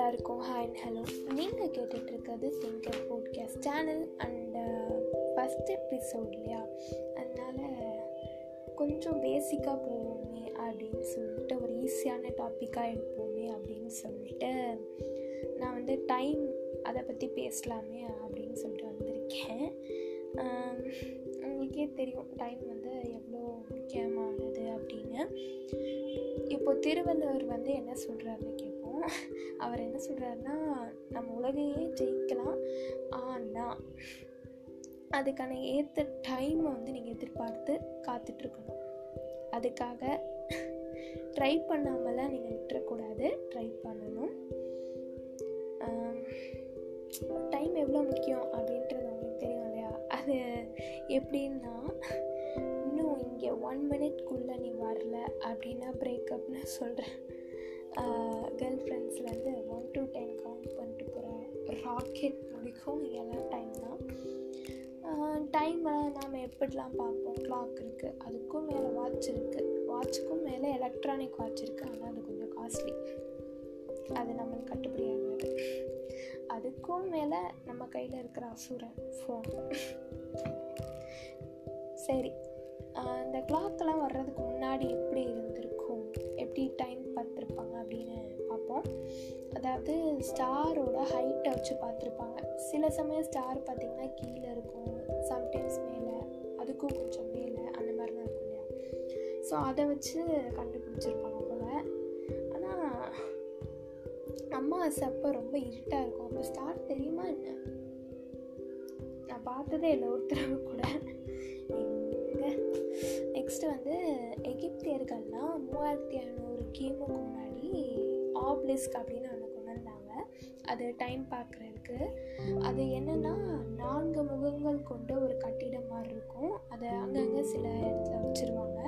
எல்லாருக்கும் hi and hello நீங்கள் கேட்டுட்ருக்கிறது thinker podcast channel and first episode இல்லையா? அதனால் கொஞ்சம் பேசிக்காக போவோமே அப்படின்னு சொல்லிட்டு ஒரு ஈஸியான டாப்பிக்காக எடுப்போமே அப்படின்னு சொல்லிட்டு நான் வந்து டைம் அதை பற்றி பேசலாமே அப்படின்னு சொல்லிட்டு வந்திருக்கேன். உங்களுக்கே தெரியும் டைம் வந்து எவ்வளோ முக்கியமானது அப்படின்னு. இப்போ திருவள்ளுவர் வந்து என்ன சொல்கிறாருன்னு கேட்போம் அவர் என்ன சொல்கிறாருன்னா நம்ம உலகையே ஜெயிக்கலாம். ஆனால் அதுக்கான ஏற்ற டைமை வந்து நீங்கள் எதிர்பார்த்து காத்துட்ருக்கணும் அதுக்காக ட்ரை பண்ணாமலாம் நீங்கள் விட்டுறக்கூடாது. ட்ரை பண்ணணும். டைம் எவ்வளோ முக்கியம் அப்படின்றது உங்களுக்கு தெரியும் இல்லையா? அது எப்படின்னா இன்னும் இங்கே ஒன் மினிட்குள்ளே நீ வரல அப்படின்னா பிரேக்கப்னு சொல்கிறேன் கேர்ள் ஃப்ரெண்ட்ஸ்லேருந்து ஒன் டு டென் கவுண்ட் பண்ணிட்டு போகிற ராக்கெட் முடிக்கும் இதெல்லாம் டைம் தான். டைமை நாம் எப்படிலாம் பார்ப்போம்? கிளாக் இருக்குது அதுக்கும் மேலே வாட்ச் இருக்குது வாட்சுக்கும் மேலே எலக்ட்ரானிக் வாட்ச் இருக்குது ஆனால் அது கொஞ்சம் காஸ்ட்லி அது நம்மளுக்கு கட்டுப்படியாகாது அதுக்கும் மேலே நம்ம கையில் இருக்கிற அசுரன் ஃபோன் சரி. இந்த கிளாக்கெல்லாம் வர்றதுக்கு முன்னாடி எப்படி இருந்திருக்கும்? எப்படி டைம் பார்த்துருப்பாங்க அப்படின்னு அதாவது ஸ்டாரோட ஹைட்டை வச்சு பார்த்துருப்பாங்க. சில சமயம் ஸ்டார் பார்த்திங்கன்னா கீழே இருக்கும். சம்டைம்ஸ் மேலே. அதுக்கும் கொஞ்சம் மேலே. அந்த மாதிரி தான் இருக்கும் இல்லையா? ஸோ அதை வச்சு கண்டுபிடிச்சிருப்பாங்க போல். ஆனால் அம்மா அப்போ ரொம்ப இருட்டாக இருக்கும். அப்போ ஸ்டார் தெரியுமா என்ன? நான் பார்த்ததே இல்லை ஒருத்தரவு கூட. நெக்ஸ்ட்டு வந்து எகிப்தியர்கள்லாம் மூவாயிரத்தி ஐநூறு கிமுக்கு முன்னாடி ஆப்லிஸ்க் அப்படின்னு ஒன்று கொண்டு வந்தாங்க அது டைம் பார்க்குறதுக்கு அது என்னென்னா நான்கு முகங்கள் கொண்ட ஒரு கட்டிடம் மாதிரி இருக்கும். அதை அங்கங்கே சில இடத்துல வச்சுருவாங்க.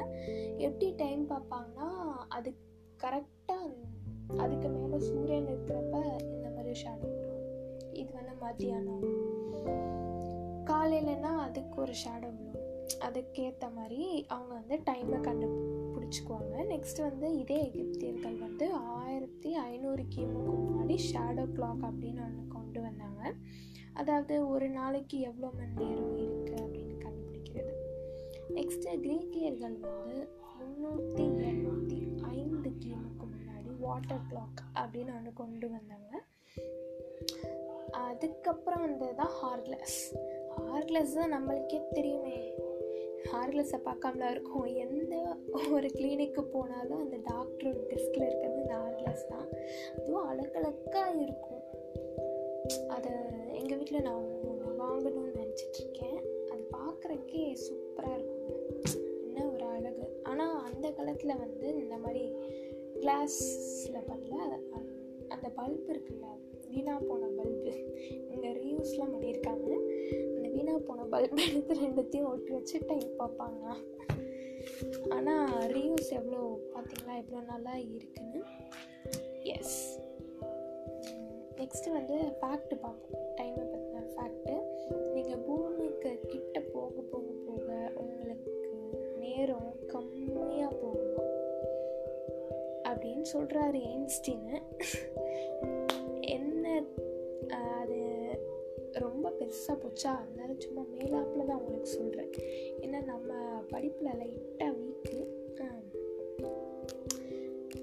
எப்படி டைம் பார்ப்பாங்கன்னா அது கரெக்டாக அதுக்கு மேலே சூரியன் இருக்கிறப்ப இந்த மாதிரி ஷேடோ வரும். இது வந்து மத்தியானம். காலையிலனா அதுக்கு ஒரு ஷேடோ விழும் அதுக்கேற்ற மாதிரி அவங்க வந்து டைமை கண்டு பிடிச்சிக்குவாங்க நெக்ஸ்ட் வந்து இதே எகிப்தியர்கள் வந்து ஆயிரத்தி ஐநூறு கிமுக்கு முன்னாடி ஷேடோ கிளாக் அப்படின்னு ஒன்று கொண்டு வந்தாங்க. அதாவது ஒரு நாளைக்கு எவ்வளோ மணி நேரம் இருக்குது அப்படின்னு கண்டுபிடிக்கிறது. நெக்ஸ்ட்டு கிரீக்கியர்கள் வந்து முந்நூற்றி எண்ணூற்றி ஐந்து கிமுக்கு முன்னாடி வாட்டர் கிளாக் அப்படின்னு ஒன்று கொண்டு வந்தாங்க. அதுக்கப்புறம் வந்தது தான் ஹார்லெஸ் ஹார்லெஸ் தான் நம்மளுக்கே தெரியுமே. ஹார்லெஸ்ஸை பார்க்காமல இருக்கும். எந்த ஒரு கிளினிக்கு போனாலும் அந்த டாக்டரோட டெஸ்கில் இருக்கிறது இந்த ஹார்லெஸ் தான். அதுவும் அழகழக்காக இருக்கும். அதை எங்கள் வீட்டில் நான் ஒன்று வாங்கணும்னு நினச்சிட்ருக்கேன். அது பார்க்குறக்கே சூப்பராக இருக்குங்க என்ன ஒரு அழகு. ஆனால் அந்த காலத்தில் வந்து இந்த மாதிரி கிளாஸில் பண்ணல. அந்த பல்ப் இருக்குல்ல வீணாக போன பல்பு இங்கே ரீயூஸ்லாம் பண்ணியிருக்காங்க. வீணாக போன பல்ப் எடுத்து ரெண்டுத்தையும் ஒட்டி வச்சு டைம் பார்ப்பாங்க. ஆனால் ரீயூஸ் எவ்வளோ பார்த்தீங்களா எவ்வளோ நல்லா இருக்குன்னு? எஸ் நெக்ஸ்ட்டு வந்து ஃபேக்ட் பார்ப்போம். டைமை பற்றின ஃபேக்ட்டு நீங்கள் பூமிக்கு கிட்ட போக போக போக உங்களுக்கு நேரம் கம்மியாக போகும். அப்படின்னு சொல்கிறாரு எயின்ஸ்டீனு பெருசாக போச்சா அதனால சும்மா மேலாப்பில் தான் உங்களுக்கு சொல்கிறேன் ஏன்னா நம்ம படிப்பில் லைட்டாக வீக்கு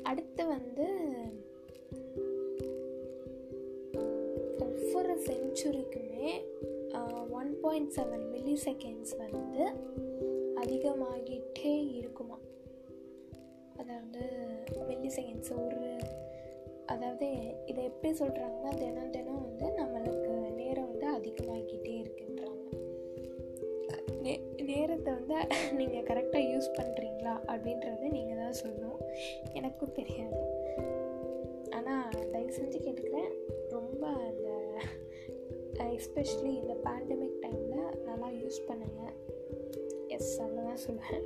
அடுத்து வந்து ஒவ்வொரு செஞ்சுரிக்குமே one point seven milliseconds வந்து அதிகமாகிட்டே இருக்குமா? அதாவது மில்லி செகண்ட்ஸ் ஒரு அதாவது இதை எப்படி சொல்கிறாங்கன்னா தினம் தினம் வந்து வந்து அதிகமாகிக்கிட்டே இருக்குன்றாங்க. நே நேரத்தை வந்து நீங்கள் கரெக்டாக யூஸ் பண்ணுறீங்களா அப்படின்றத நீங்கள் தான் சொல்லணும். எனக்கும் தெரியாது. ஆனால் தயவு செஞ்சு கேட்டுக்கிறேன். ரொம்ப அந்த எஸ்பெஷலி இந்த பேண்டமிக் டைமில் நல்லா யூஸ் பண்ணுங்கள் எஸ் அவ்வளோதான் சொல்லுவேன்.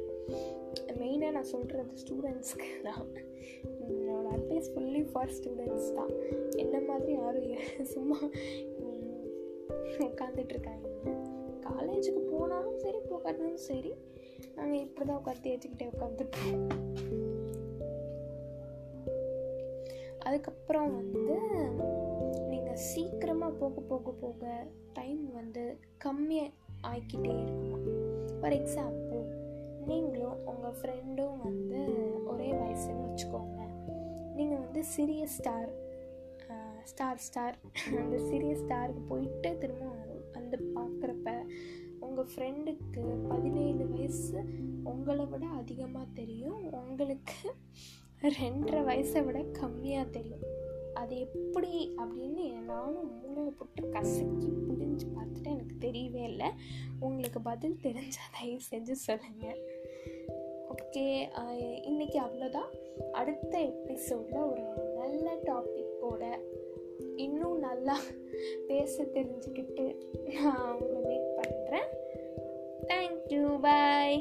மெயினாக நான் சொல்கிறது ஸ்டூடெண்ட்ஸ்க்கு தான். என்னோட அட்வைஸ் ஃபுல்லி ஃபார் ஸ்டூடெண்ட்ஸ் தான். என்ன மாதிரி யாரும் சும்மா உட்காந்துட்ருக்காங்க காலேஜுக்கு போனாலும் சரி போகாட்டாலும் சரி நாங்கள் இப்படி தான் உட்காந்து தேய்ச்சிக்கிட்டே உட்காந்துருக்கோம் அதுக்கப்புறம் வந்து நீங்கள் சீக்கிரமாக போக போக போக டைம் வந்து கம்மியாக ஆகிக்கிட்டே இருக்குமா? ஃபார் எக்ஸாம்பிள் நீங்களும் உங்கள் ஃப்ரெண்டும் வந்து ஒரே வயசுன்னு வச்சுக்கோங்க. நீங்கள் வந்து சிறிய ஸ்டார் ஸ்டார் ஸ்டார் அந்த சிறிய ஸ்டாருக்கு போயிட்டு திரும்ப வந்து பார்க்குறப்ப உங்கள் ஃப்ரெண்டுக்கு பதினேழு வயசு உங்களை விட அதிகமாக தெரியும். உங்களுக்கு ரெண்டரை வயசை விட கம்மியாக தெரியும். அது எப்படி அப்படின்னு நானும் மூளை போட்டு கசக்கி புரிஞ்சு பார்த்துட்டு எனக்கு தெரியவே இல்லை. உங்களுக்கு பதில் தெரிஞ்சால் தயவு செஞ்சு சொல்லுங்கள் ஓகே இன்றைக்கி அவ்வளோதான் அடுத்த எபிசோடில் ஒரு நல்ல டாப்பிக்கோட இன்னும் நல்லா பேச தெரிஞ்சுக்கிட்டு நான் அவங்க வெயிட் பண்ணுறேன் தேங்க்யூ பாய்